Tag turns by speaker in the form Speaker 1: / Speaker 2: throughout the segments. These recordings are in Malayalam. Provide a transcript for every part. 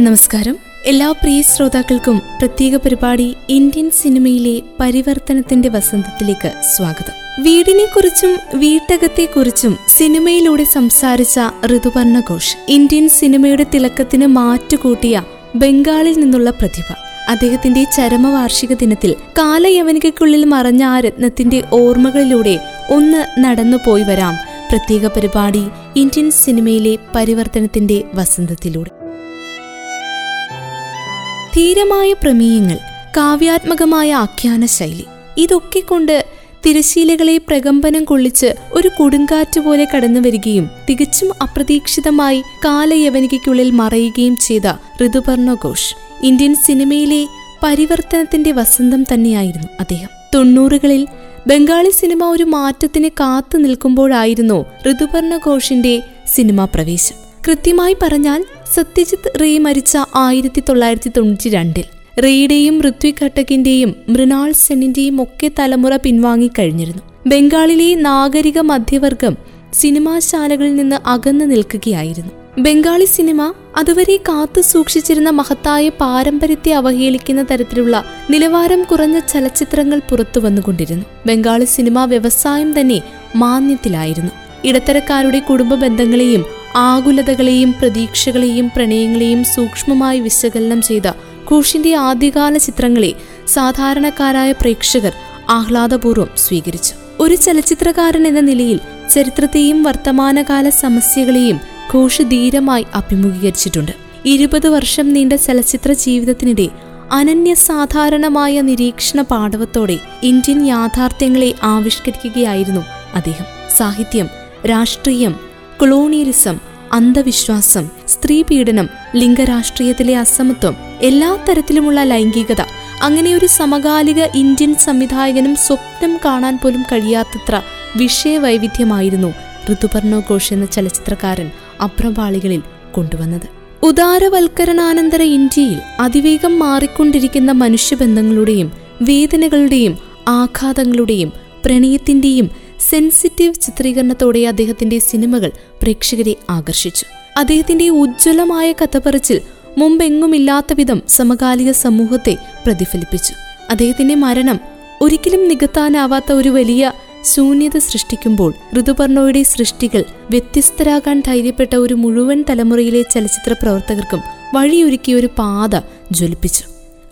Speaker 1: നമസ്കാരം. എല്ലാ പ്രിയ ശ്രോതാക്കൾക്കും പ്രത്യേക പരിപാടി ഇന്ത്യൻ സിനിമയിലെ പരിവർത്തനത്തിന്റെ വസന്തത്തിലേക്ക് സ്വാഗതം. വീടിനെ കുറിച്ചും വീട്ടകത്തെക്കുറിച്ചും സിനിമയിലൂടെ സംസാരിച്ച ഋതുപർണ ഘോഷ് ഇന്ത്യൻ സിനിമയുടെ തിളക്കത്തിന് മാറ്റുകൂട്ടിയ ബംഗാളിൽ നിന്നുള്ള പ്രതിഭ. അദ്ദേഹത്തിന്റെ ചരമവാർഷിക ദിനത്തിൽ കാലയവനികയ്ക്കുള്ളിൽ മറഞ്ഞ ആ രത്നത്തിന്റെ ഓർമ്മകളിലൂടെ ഒന്ന് നടന്നു പോയി വരാം പ്രത്യേക പരിപാടി ഇന്ത്യൻ സിനിമയിലെ പരിവർത്തനത്തിന്റെ വസന്തത്തിലൂടെ. ധീരമായ പ്രമേയങ്ങൾ കാവ്യാത്മകമായ ആഖ്യാന ശൈലി ഇതൊക്കെ കൊണ്ട് തിരശീലകളെ പ്രകമ്പനം കൊള്ളിച്ച് ഒരു കൊടുങ്കാറ്റ് പോലെ കടന്നു വരികയും തികച്ചും അപ്രതീക്ഷിതമായി കാലയവനികയ്ക്കുള്ളിൽ മറയുകയും ചെയ്ത ഋതുപർണ ഘോഷ് ഇന്ത്യൻ സിനിമയിലെ പരിവർത്തനത്തിന്റെ വസന്തം തന്നെയായിരുന്നു അദ്ദേഹം. തൊണ്ണൂറുകളിൽ ബംഗാളി സിനിമ ഒരു മാറ്റത്തിന് കാത്തു നിൽക്കുമ്പോഴായിരുന്നു ഋതുപർണ ഘോഷിന്റെ സിനിമാ പ്രവേശം. കൃത്യമായി പറഞ്ഞാൽ സത്യജിത്ത് റേ മരിച്ച ആയിരത്തി തൊള്ളായിരത്തി തൊണ്ണൂറ്റി രണ്ടിൽ റേയുടെയും ഋത്വിക് ഘട്ടകിന്റെയും മൃണാൾ സെന്നിന്റെയും ഒക്കെ തലമുറ പിൻവാങ്ങിക്കഴിഞ്ഞിരുന്നു ബംഗാളിലെ നാഗരിക മധ്യവർഗം സിനിമാശാലകളിൽ നിന്ന് അകന്നു നിൽക്കുകയായിരുന്നു. ബംഗാളി സിനിമ അതുവരെ കാത്തു സൂക്ഷിച്ചിരുന്ന മഹത്തായ പാരമ്പര്യത്തെ അവഹേളിക്കുന്ന തരത്തിലുള്ള നിലവാരം കുറഞ്ഞ ചലച്ചിത്രങ്ങൾ പുറത്തു വന്നുകൊണ്ടിരുന്നു. ബംഗാളി സിനിമാ വ്യവസായം തന്നെ മാന്യത്തിലായിരുന്നു. ഇടത്തരക്കാരുടെ കുടുംബ ബന്ധങ്ങളെയും ആകുലതകളെയും പ്രതീക്ഷകളെയും പ്രണയങ്ങളെയും സൂക്ഷ്മമായി വിശകലനം ചെയ്ത ഘോഷിന്റെ ആദ്യകാല ചിത്രങ്ങളെ സാധാരണക്കാരായ പ്രേക്ഷകർ ആഹ്ലാദപൂർവം സ്വീകരിച്ചു. ഒരു ചലച്ചിത്രകാരൻ എന്ന നിലയിൽ ചരിത്രത്തെയും വർത്തമാനകാല സമസ്യകളെയും ഘോഷ് ധീരമായി അഭിമുഖീകരിച്ചിട്ടുണ്ട്. ഇരുപത് വർഷം നീണ്ട ചലച്ചിത്ര ജീവിതത്തിനിടെ അനന്യസാധാരണമായ നിരീക്ഷണ പാഠവത്തോടെ ഇന്ത്യൻ യാഥാർത്ഥ്യങ്ങളെ ആവിഷ്കരിക്കുകയായിരുന്നു അദ്ദേഹം. സാഹിത്യം രാഷ്ട്രീയം കൊളോണിയലിസം അന്ധവിശ്വാസം സ്ത്രീ പീഡനം ലിംഗരാഷ്ട്രീയത്തിലെ അസമത്വം എല്ലാ തരത്തിലുമുള്ള ലൈംഗികത അങ്ങനെ ഒരു സമകാലിക ഇന്ത്യൻ സംവിധായകനും സ്വപ്നം കാണാൻ പോലും കഴിയാത്തത്ര വിഷയവൈവിധ്യമായിരുന്നു ഋതുപർണോ ഘോഷ് എന്ന ചലച്ചിത്രകാരൻ അപ്രപാളികളിൽ കൊണ്ടുവന്നത്. ഉദാരവൽക്കരണാനന്തര ഇന്ത്യയിൽ അതിവേഗം മാറിക്കൊണ്ടിരിക്കുന്ന മനുഷ്യബന്ധങ്ങളുടെയും വേദനകളുടെയും ആഘാതങ്ങളുടെയും പ്രണയത്തിന്റെയും സെൻസിറ്റീവ് ചിത്രീകരണത്തോടെ അദ്ദേഹത്തിന്റെ സിനിമകൾ പ്രേക്ഷകരെ ആകർഷിച്ചു. അദ്ദേഹത്തിന്റെ ഉജ്ജ്വലമായ കഥപറച്ചിൽ മുമ്പെങ്ങുമില്ലാത്ത വിധം സമകാലിക സമൂഹത്തെ പ്രതിഫലിപ്പിച്ചു. അദ്ദേഹത്തിന്റെ മരണം ഒരിക്കലും നികത്താനാവാത്ത ഒരു വലിയ ശൂന്യത സൃഷ്ടിക്കുമ്പോൾ ഋതുപർണോയുടെ സൃഷ്ടികൾ വ്യത്യസ്തരാകാൻ ധൈര്യപ്പെട്ട ഒരു മുഴുവൻ തലമുറയിലെ ചലച്ചിത്ര പ്രവർത്തകർക്കും വഴിയൊരുക്കിയ ഒരു പാത ജ്വലിപ്പിച്ചു.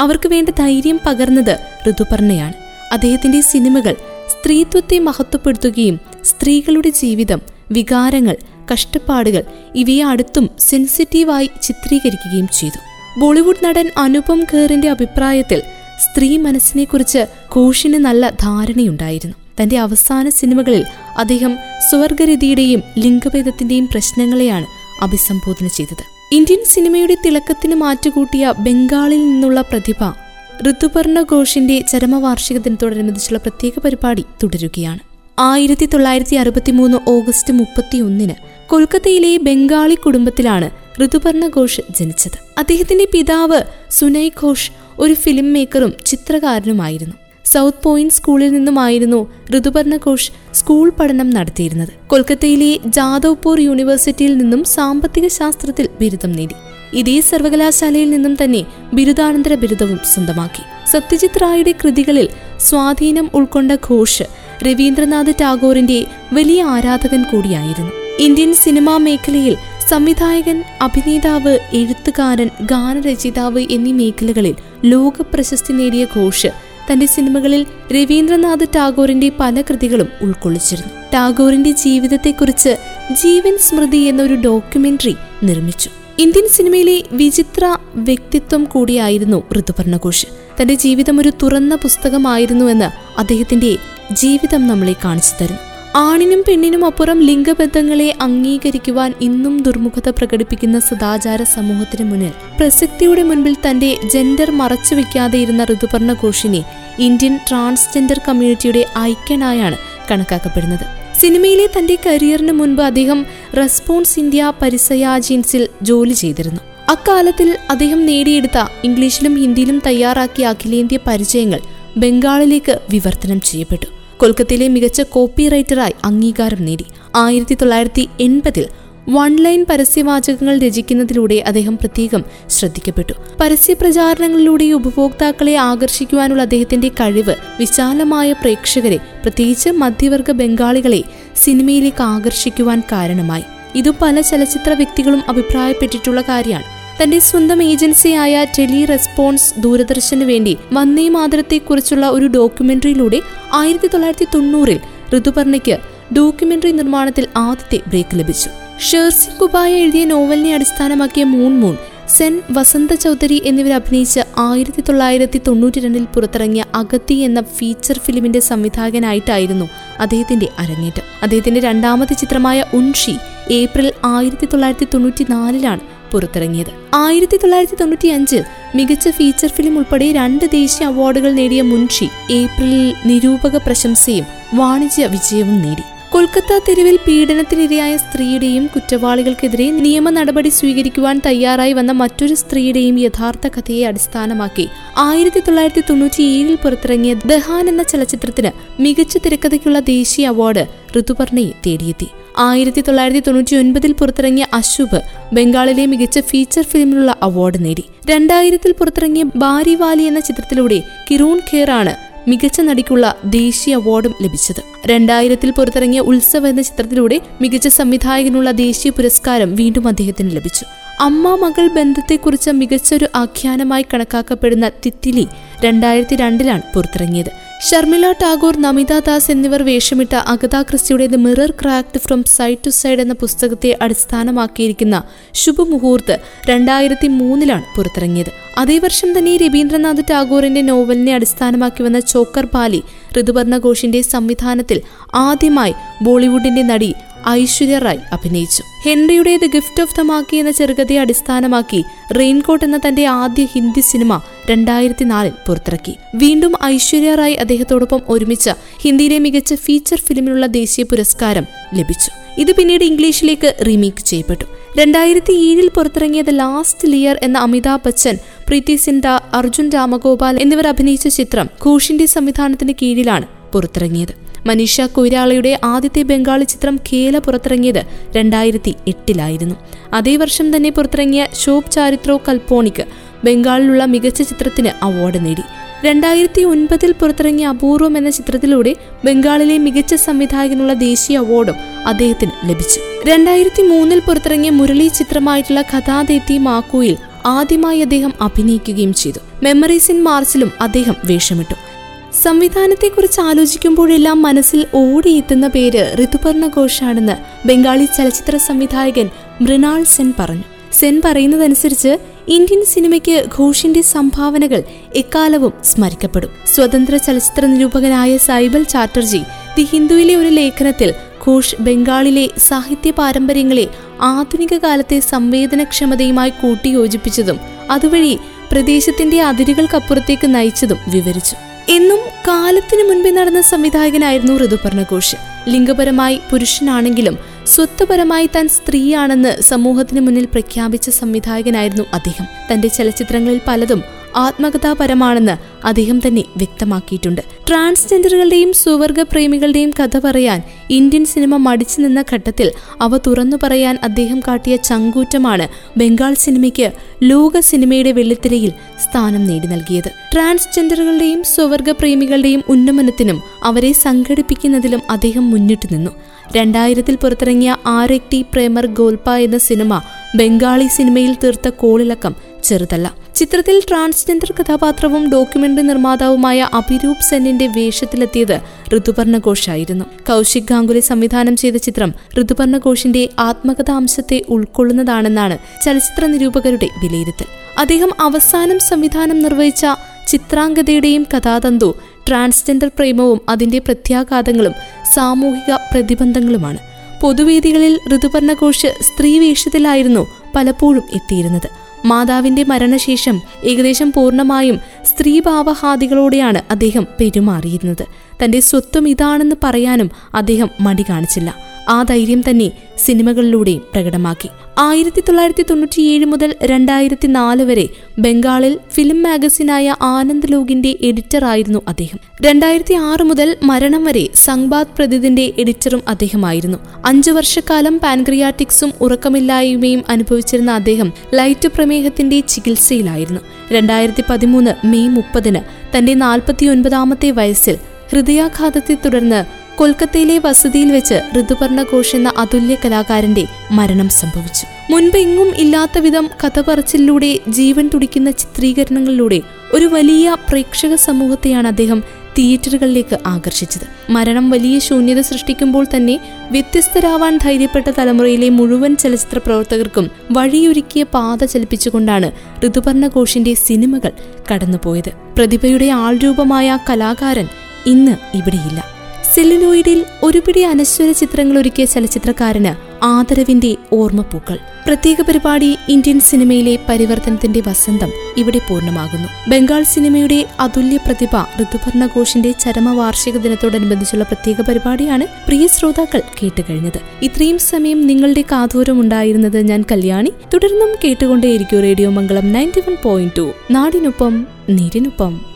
Speaker 1: അവർക്ക് വേണ്ട ധൈര്യം പകർന്നത് ഋതുപർണയാണ്. അദ്ദേഹത്തിന്റെ സിനിമകൾ സ്ത്രീത്വത്തെ മഹത്വപ്പെടുത്തുകയും സ്ത്രീകളുടെ ജീവിതം വികാരങ്ങൾ കഷ്ടപ്പാടുകൾ ഇവയെ അടുത്തും സെൻസിറ്റീവായി ചിത്രീകരിക്കുകയും ചെയ്തു. ബോളിവുഡ് നടൻ അനുപം ഖേറിന്റെ അഭിപ്രായത്തിൽ സ്ത്രീ മനസ്സിനെക്കുറിച്ച് കോഷിന് നല്ല ധാരണയുണ്ടായിരുന്നു. തന്റെ അവസാന സിനിമകളിൽ അദ്ദേഹം സ്വർഗരതിയുടെയും ലിംഗഭേദത്തിന്റെയും പ്രശ്നങ്ങളെയാണ് അഭിസംബോധന ചെയ്തത്. ഇന്ത്യൻ സിനിമയുടെ തിളക്കത്തിന് മാറ്റുകൂട്ടിയ ബംഗാളിൽ നിന്നുള്ള പ്രതിഭ ഋതുപർണ ഘോഷിന്റെ ചരമവാർഷിക ദിനത്തോടനുബന്ധിച്ചുള്ള പ്രത്യേക പരിപാടി തുടരുകയാണ്. ആയിരത്തി തൊള്ളായിരത്തി അറുപത്തിമൂന്ന് ഓഗസ്റ്റ് മുപ്പത്തിയൊന്നിന് കൊൽക്കത്തയിലെ ബംഗാളി കുടുംബത്തിലാണ് ഋതുപർണ ഘോഷ് ജനിച്ചത്. അദ്ദേഹത്തിന്റെ പിതാവ് സുനൈ ഘോഷ് ഒരു ഫിലിം മേക്കറും ചിത്രകാരനുമായിരുന്നു. സൗത്ത് പോയിന്റ് സ്കൂളിൽ നിന്നുമായിരുന്നു ഋതുപർണ ഘോഷ് സ്കൂൾ പഠനം നടത്തിയിരുന്നത്. കൊൽക്കത്തയിലെ ജാദവ്പൂർ യൂണിവേഴ്സിറ്റിയിൽ നിന്നും സാമ്പത്തിക ശാസ്ത്രത്തിൽ ബിരുദം നേടി. ഇതേ സർവകലാശാലയിൽ നിന്നും തന്നെ ബിരുദാനന്തര ബിരുദവും സ്വന്തമാക്കി. സത്യജിത് റായുടെ കൃതികളിൽ സ്വാധീനം ഉൾക്കൊണ്ട ഘോഷ് രവീന്ദ്രനാഥ് ടാഗോറിന്റെ വലിയ ആരാധകൻ കൂടിയായിരുന്നു. ഇന്ത്യൻ സിനിമാ മേഖലയിൽ സംവിധായകൻ അഭിനേതാവ് എഴുത്തുകാരൻ ഗാനരചയിതാവ് എന്നീ മേഖലകളിൽ ലോക പ്രശസ്തി നേടിയ ഘോഷ് തന്റെ സിനിമകളിൽ രവീന്ദ്രനാഥ് ടാഗോറിന്റെ പല കൃതികളും ഉൾക്കൊള്ളിച്ചിരുന്നു. ടാഗോറിന്റെ ജീവിതത്തെക്കുറിച്ച് ജീവൻ സ്മൃതി എന്നൊരു ഡോക്യുമെന്ററി നിർമ്മിച്ചു. ഇന്ത്യൻ സിനിമയിലെ വിചിത്ര വ്യക്തിത്വം കൂടിയായിരുന്നു ഋതുപർണ ഘോഷ് തന്റെ ജീവിതം ഒരു തുറന്ന പുസ്തകമായിരുന്നുവെന്ന് അദ്ദേഹത്തിന്റെ ജീവിതം നമ്മളെ കാണിച്ചു തരുന്നു ആണിനും പെണ്ണിനും അപ്പുറം ലിംഗബന്ധങ്ങളെ അംഗീകരിക്കുവാൻ ഇന്നും ദുർമുഖത പ്രകടിപ്പിക്കുന്ന സദാചാര സമൂഹത്തിന് മുന്നിൽ പ്രസക്തിയുടെ മുൻപിൽ തന്റെ ജെൻഡർ മറച്ചുവെക്കാതെ ഇരുന്ന ഋതുപർണ ഘോഷിനെ ഇന്ത്യൻ ട്രാൻസ്ജെൻഡർ കമ്മ്യൂണിറ്റിയുടെ ഐക്യനായാണ് കണക്കാക്കപ്പെടുന്നത്. സിനിമയിലെ തന്റെ കരിയറിന് മുൻപ് അദ്ദേഹം റെസ്പോൺസ് ഇന്ത്യ പരിസയാജിൻസിൽ ജോലി ചെയ്തിരുന്നു. അക്കാലത്തിൽ അദ്ദേഹം നേടിയെടുത്ത ഇംഗ്ലീഷിലും ഹിന്ദിയിലും തയ്യാറാക്കിയ അഖിലേന്ത്യ പരിചയങ്ങൾ ബംഗാളിലേക്ക് വിവർത്തനം ചെയ്യപ്പെട്ടു. കൊൽക്കത്തയിലെ മികച്ച കോപ്പി റൈറ്ററായി അംഗീകാരം നേടി. ആയിരത്തി തൊള്ളായിരത്തി എൺപതിൽ വൺ ലൈൻ പരസ്യവാചകങ്ങൾ രചിക്കുന്നതിലൂടെ അദ്ദേഹം പ്രത്യേകം ശ്രദ്ധിക്കപ്പെട്ടു. പരസ്യ പ്രചാരണങ്ങളിലൂടെ ഉപഭോക്താക്കളെ ആകർഷിക്കുവാനുള്ള അദ്ദേഹത്തിന്റെ കഴിവ് വിശാലമായ പ്രേക്ഷകരെ പ്രത്യേകിച്ച് മധ്യവർഗ ബംഗാളികളെ സിനിമയിലേക്ക് ആകർഷിക്കുവാൻ കാരണമായി. ഇത് പല ചലച്ചിത്ര വ്യക്തികളും അഭിപ്രായപ്പെട്ടിട്ടുള്ള കാര്യമാണ്. തന്റെ സ്വന്തം ഏജൻസിയായ ടെലി റെസ്പോൺസ് ദൂരദർശന് വേണ്ടി വന്ദേ മാതരത്തെക്കുറിച്ചുള്ള ഒരു ഡോക്യുമെന്ററിയിലൂടെ ആയിരത്തി തൊള്ളായിരത്തി തൊണ്ണൂറിൽ ഋതുപർണയ്ക്ക് ഡോക്യുമെന്ററി നിർമ്മാണത്തിൽ ആദ്യത്തെ ബ്രേക്ക് ലഭിച്ചു. ഷേർസി കുബായ എഴുതിയ നോവലിനെ അടിസ്ഥാനമാക്കിയ മൂൺ മൂൺ സെൻ വസന്ത ചൗധരി എന്നിവർ അഭിനയിച്ച ആയിരത്തി തൊള്ളായിരത്തി തൊണ്ണൂറ്റി രണ്ടിൽ പുറത്തിറങ്ങിയ അഗത്തി എന്ന ഫീച്ചർ ഫിലിമിന്റെ സംവിധായകനായിട്ടായിരുന്നു അദ്ദേഹത്തിന്റെ അരങ്ങേറ്റം. അദ്ദേഹത്തിന്റെ രണ്ടാമത്തെ ചിത്രമായ ഉൺഷി ഏപ്രിൽ ആയിരത്തി തൊള്ളായിരത്തി തൊണ്ണൂറ്റി നാലിലാണ് പുറത്തിറങ്ങിയത്. ആയിരത്തി തൊള്ളായിരത്തി തൊണ്ണൂറ്റി അഞ്ചിൽ മികച്ച ഫീച്ചർ ഫിലിം ഉൾപ്പെടെ രണ്ട് ദേശീയ അവാർഡുകൾ നേടിയ മുൻഷി ഏപ്രിലിൽ നിരൂപക പ്രശംസയും വാണിജ്യ വിജയവും നേടി. കൊൽക്കത്ത തെരുവിൽ പീഡനത്തിനിരയായ സ്ത്രീയുടെയും കുറ്റവാളികൾക്കെതിരെ നിയമ നടപടി സ്വീകരിക്കുവാൻ തയ്യാറായി വന്ന മറ്റൊരു സ്ത്രീയുടെയും യഥാർത്ഥ കഥയെ അടിസ്ഥാനമാക്കി ആയിരത്തി തൊള്ളായിരത്തി തൊണ്ണൂറ്റിയേഴിൽ പുറത്തിറങ്ങിയ ദഹാൻ എന്ന ചലച്ചിത്രത്തിന് മികച്ച തിരക്കഥയ്ക്കുള്ള ദേശീയ അവാർഡ് ഋതുപർണയെ തേടിയെത്തി. ആയിരത്തി തൊള്ളായിരത്തി തൊണ്ണൂറ്റി ഒൻപതിൽ പുറത്തിറങ്ങിയ അശുഭ് ബംഗാളിലെ മികച്ച ഫീച്ചർ ഫിലിമിനുള്ള അവാർഡ് നേടി. രണ്ടായിരത്തിൽ പുറത്തിറങ്ങിയ ബാരിവാലി എന്ന ചിത്രത്തിലൂടെ കിരൂൺ ഖേർ ആണ് മികച്ച നടിക്കുള്ള ദേശീയ അവാർഡും ലഭിച്ചത്. രണ്ടായിരത്തിൽ പുറത്തിറങ്ങിയ ഉത്സവ എന്ന ചിത്രത്തിലൂടെ മികച്ച സംവിധായകനുള്ള ദേശീയ പുരസ്കാരം വീണ്ടും അദ്ദേഹത്തിന് ലഭിച്ചു. അമ്മ മകൾ ബന്ധത്തെക്കുറിച്ച് മികച്ചൊരു ആഖ്യാനമായി കണക്കാക്കപ്പെടുന്ന തിത്തിലി രണ്ടായിരത്തി രണ്ടിലാണ് പുറത്തിറങ്ങിയത്. ഷർമിള ടാഗോർ നമിത ദാസ് എന്നിവർ വേഷമിട്ട Agatha ക്രിസ്റ്റിയുടെ the mirror cracked from side to side എന്ന പുസ്തകത്തെ അടിസ്ഥാനമാക്കിയിരിക്കുന്ന ശുഭമുഹൂർത്ത് രണ്ടായിരത്തി മൂന്നിലാണ് പുറത്തിറങ്ങിയത്. അതേ വർഷം തന്നെ രവീന്ദ്രനാഥ് ടാഗോറിന്റെ നോവലിനെ അടിസ്ഥാനമാക്കി വന്ന ചോക്കർ പാലി ഋതുപർണ ഘോഷിന്റെ സംവിധാനത്തിൽ ആദ്യമായി ബോളിവുഡിന്റെ നടി ഐശ്വര്യ റായ് അഭിനയിച്ചു. ഹെൻറിയുടെ the gift of the Magi എന്ന ചെറുകഥയെ അടിസ്ഥാനമാക്കി റെയിൻകോട്ട് എന്ന തന്റെ ആദ്യ ഹിന്ദി സിനിമ രണ്ടായിരത്തി നാലിൽ പുറത്തിറക്കി. വീണ്ടും ഐശ്വര്യ റായ് അദ്ദേഹത്തോടൊപ്പം ഒരുമിച്ച ഹിന്ദിയിലെ മികച്ച ഫീച്ചർ ഫിലിമിനുള്ള ദേശീയ പുരസ്കാരം ലഭിച്ചു. ഇത് പിന്നീട് ഇംഗ്ലീഷിലേക്ക് റീമേക്ക് ചെയ്യപ്പെട്ടു. രണ്ടായിരത്തി ഏഴിൽ പുറത്തിറങ്ങിയ ദ ലാസ്റ്റ് ലിയർ എന്ന അമിതാഭ് ബച്ചൻ പ്രീതി സിൻഡ അർജുൻ രാമഗോപാൽ എന്നിവർ അഭിനയിച്ച ചിത്രം ഘോഷിന്റെ സംവിധാനത്തിന് കീഴിലാണ് പുറത്തിറങ്ങിയത്. മനീഷ കൊയ്രാളയുടെ ആദ്യത്തെ ബംഗാളി ചിത്രം കേല പുറത്തിറങ്ങിയത് രണ്ടായിരത്തി എട്ടിലായിരുന്നു അതേ വർഷം തന്നെ പുറത്തിറങ്ങിയ ശോഭ് ചാരിത്രോ കൽപ്പോണിക്ക് ബംഗാളിലുള്ള മികച്ച ചിത്രത്തിന് അവാർഡ് നേടി. രണ്ടായിരത്തി ഒൻപതിൽ പുറത്തിറങ്ങിയ അപൂർവം എന്ന ചിത്രത്തിലൂടെ ബംഗാളിലെ മികച്ച സംവിധായകനുള്ള ദേശീയ അവാർഡും അദ്ദേഹത്തിന് ലഭിച്ചു. രണ്ടായിരത്തി മൂന്നിൽ പുറത്തിറങ്ങിയ മുരളി ചിത്രമായിട്ടുള്ള കഥാദേത്തി മാക്കുയിൽ ആദ്യമായി അദ്ദേഹം അഭിനയിക്കുകയും ചെയ്തു. മെമ്മറീസ് ഇൻ മാർച്ചിലും അദ്ദേഹം വേഷമിട്ടു. സംവിധാനത്തെക്കുറിച്ച് ആലോചിക്കുമ്പോഴെല്ലാം മനസ്സിൽ ഓടിയെത്തുന്ന പേര് ഋതുപർണ ഘോഷാണെന്ന് ബംഗാളി ചലച്ചിത്ര സംവിധായകൻ മൃണാൾ സെൻ പറഞ്ഞു. സെൻ പറയുന്നതനുസരിച്ച് ഇന്ത്യൻ സിനിമയ്ക്ക് ഘോഷിന്റെ സംഭാവനകൾ എക്കാലവും സ്മരിക്കപ്പെടും. സ്വതന്ത്ര ചലച്ചിത്ര നിരൂപകനായ സൈബൽ ചാറ്റർജി ദി ഹിന്ദുവിലെ ഒരു ലേഖനത്തിൽ ഘോഷ് ബംഗാളിലെ സാഹിത്യ പാരമ്പര്യങ്ങളെ ആധുനിക കാലത്തെ സംവേദനക്ഷമതയുമായി കൂട്ടിയോജിപ്പിച്ചതും അതുവഴി പ്രദേശത്തിന്റെ അതിരുകൾക്കപ്പുറത്തേക്ക് നയിച്ചതും വിവരിച്ചു. എന്നും കാലത്തിനു മുൻപേ നടന്ന സംവിധായകനായിരുന്നു ഋതുപർണ ഘോഷ് ലിംഗപരമായി പുരുഷനാണെങ്കിലും സ്വത്വപരമായി താൻ സ്ത്രീയാണെന്ന് സമൂഹത്തിന് മുന്നിൽ പ്രഖ്യാപിച്ച സംവിധായകനായിരുന്നു അദ്ദേഹം. തന്റെ ചലച്ചിത്രങ്ങളിൽ പലതും ആത്മകഥാപരമാണെന്ന് അദ്ദേഹം തന്നെ വ്യക്തമാക്കിയിട്ടുണ്ട്. ട്രാൻസ്ജെൻഡറുകളുടെയും സുവർഗ പ്രേമികളുടെയും കഥ പറയാൻ ഇന്ത്യൻ സിനിമ മടിച്ചു നിന്ന ഘട്ടത്തിൽ അവ തുറന്നു പറയാൻ അദ്ദേഹം കാട്ടിയ ചങ്കൂറ്റമാണ് ബംഗാൾ സിനിമയ്ക്ക് ലോക സിനിമയുടെ വെള്ളിത്തിരയിൽ സ്ഥാനം നേടി നൽകിയത്. ട്രാൻസ്ജെൻഡറുകളുടെയും സ്വവർഗ പ്രേമികളുടെയും ഉന്നമനത്തിനും അവരെ സംഘടിപ്പിക്കുന്നതിലും അദ്ദേഹം മുന്നിട്ടു നിന്നു. രണ്ടായിരത്തിൽ പുറത്തിറങ്ങിയ ആരെക്ടി പ്രേമർ ഗോൽപ എന്ന സിനിമ ബംഗാളി സിനിമയിൽ തീർത്ത കോളിളക്കം ചെറുതല്ല. ചിത്രത്തിൽ ട്രാൻസ്ജെൻഡർ കഥാപാത്രവും ഡോക്യുമെന്ററി നിർമ്മാതാവുമായ അഭിരൂപ് സെന്നിന്റെ വേഷത്തിലെത്തിയത് ഋതുപർണ ഘോഷായിരുന്നു കൗശിക് ഗാംഗുലി സംവിധാനം ചെയ്ത ചിത്രം ഋതുപർണ ഘോഷിന്റെ ആത്മകഥാംശത്തെ ഉൾക്കൊള്ളുന്നതാണെന്നാണ് ചലച്ചിത്ര നിരൂപകരുടെ വിലയിരുത്തൽ. അദ്ദേഹം അവസാനം സംവിധാനം നിർവഹിച്ച ചിത്രാംഗതയുടെയും കഥാതന്തു ട്രാൻസ്ജെൻഡർ പ്രേമവും അതിന്റെ പ്രത്യാഘാതങ്ങളും സാമൂഹിക പ്രതിബന്ധങ്ങളുമാണ്. പൊതുവേദികളിൽ ഋതുപർണഘോഷ് സ്ത്രീവേഷത്തിലായിരുന്നു സ്ത്രീ വേഷത്തിലായിരുന്നു പലപ്പോഴും എത്തിയിരുന്നത്. മാതാവിന്റെ മരണശേഷം ഏകദേശം പൂർണമായും സ്ത്രീഭാവഹാദികളോടെയാണ് അദ്ദേഹം പെരുമാറിയിരുന്നത്. തന്റെ സ്വത്വം ഇതാണെന്ന് പറയാനും അദ്ദേഹം മടി കാണിച്ചില്ല. ആ ധൈര്യം തന്നെ സിനിമകളിലൂടെയും പ്രകടമാക്കി. ആയിരത്തി തൊള്ളായിരത്തി തൊണ്ണൂറ്റിയേഴ് മുതൽ രണ്ടായിരത്തി നാല് വരെ ബംഗാളിൽ ഫിലിം മാഗസിനായ ആനന്ദ് ലോകിന്റെ എഡിറ്ററായിരുന്നു അദ്ദേഹം. രണ്ടായിരത്തി ആറ് മുതൽ മരണം വരെ സംബാദ് പ്രതിദിന്റെ എഡിറ്ററും അദ്ദേഹമായിരുന്നു. അഞ്ചു വർഷക്കാലം പാൻക്രിയാറ്റിക്സും ഉറക്കമില്ലായ്മയും അനുഭവിച്ചിരുന്ന അദ്ദേഹം ലൈറ്റ് പ്രമേഹത്തിന്റെ ചികിത്സയിലായിരുന്നു. രണ്ടായിരത്തി പതിമൂന്ന് മെയ് മുപ്പതിന് തന്റെ നാൽപ്പത്തിയൊൻപതാമത്തെ വയസ്സിൽ ഹൃദയാഘാതത്തെ തുടർന്ന് കൊൽക്കത്തയിലെ വസതിയിൽ വെച്ച് ഋതുപർണ ഘോഷ് എന്ന അതുല്യ കലാകാരന്റെ മരണം സംഭവിച്ചു. മുൻപ് എങ്ങും ഇല്ലാത്ത വിധം കഥ പറച്ചിലൂടെ ജീവൻ തുടിക്കുന്ന ചിത്രീകരണങ്ങളിലൂടെ ഒരു വലിയ പ്രേക്ഷക സമൂഹത്തെയാണ് അദ്ദേഹം തിയേറ്ററുകളിലേക്ക് ആകർഷിച്ചത്. മരണം വലിയ ശൂന്യത സൃഷ്ടിക്കുമ്പോൾ തന്നെ വ്യത്യസ്തരാവാൻ ധൈര്യപ്പെട്ട തലമുറയിലെ മുഴുവൻ ചലച്ചിത്ര പ്രവർത്തകർക്കും വഴിയൊരുക്കിയ പാത ചലിപ്പിച്ചുകൊണ്ടാണ് ഋതുപർണ ഘോഷിന്റെ സിനിമകൾ കടന്നുപോയത്. പ്രതിഭയുടെ ആൾരൂപമായ കലാകാരൻ ഇന്ന് ഇവിടെയില്ല. സെല്ലുലോയിഡിൽ ഒരുപിടി അനശ്വര ചിത്രങ്ങൾ ഒരുക്കിയ ചലച്ചിത്രകാരന് ആദരവിന്റെ ഓർമ്മപ്പൂക്കൾ. പ്രത്യേക പരിപാടി ഇന്ത്യൻ സിനിമയിലെ പരിവർത്തനത്തിന്റെ വസന്തം ഇവിടെ പൂർണമാകുന്നു. ബംഗാൾ സിനിമയുടെ അതുല്യ പ്രതിഭ ഋതുപർണ ഘോഷിന്റെ ചരമവാർഷിക ദിനത്തോടനുബന്ധിച്ചുള്ള പ്രത്യേക പരിപാടിയാണ് പ്രിയ ശ്രോതാക്കൾ കേട്ടുകഴിഞ്ഞത്. ഇത്രയും സമയം നിങ്ങളുടെ കാതൂരം ഉണ്ടായിരുന്നത് ഞാൻ കല്യാണി. തുടർന്നും കേട്ടുകൊണ്ടേയിരിക്കും radio Mangalam ninety one point two. നാടിനൊപ്പം നീരിനൊപ്പം.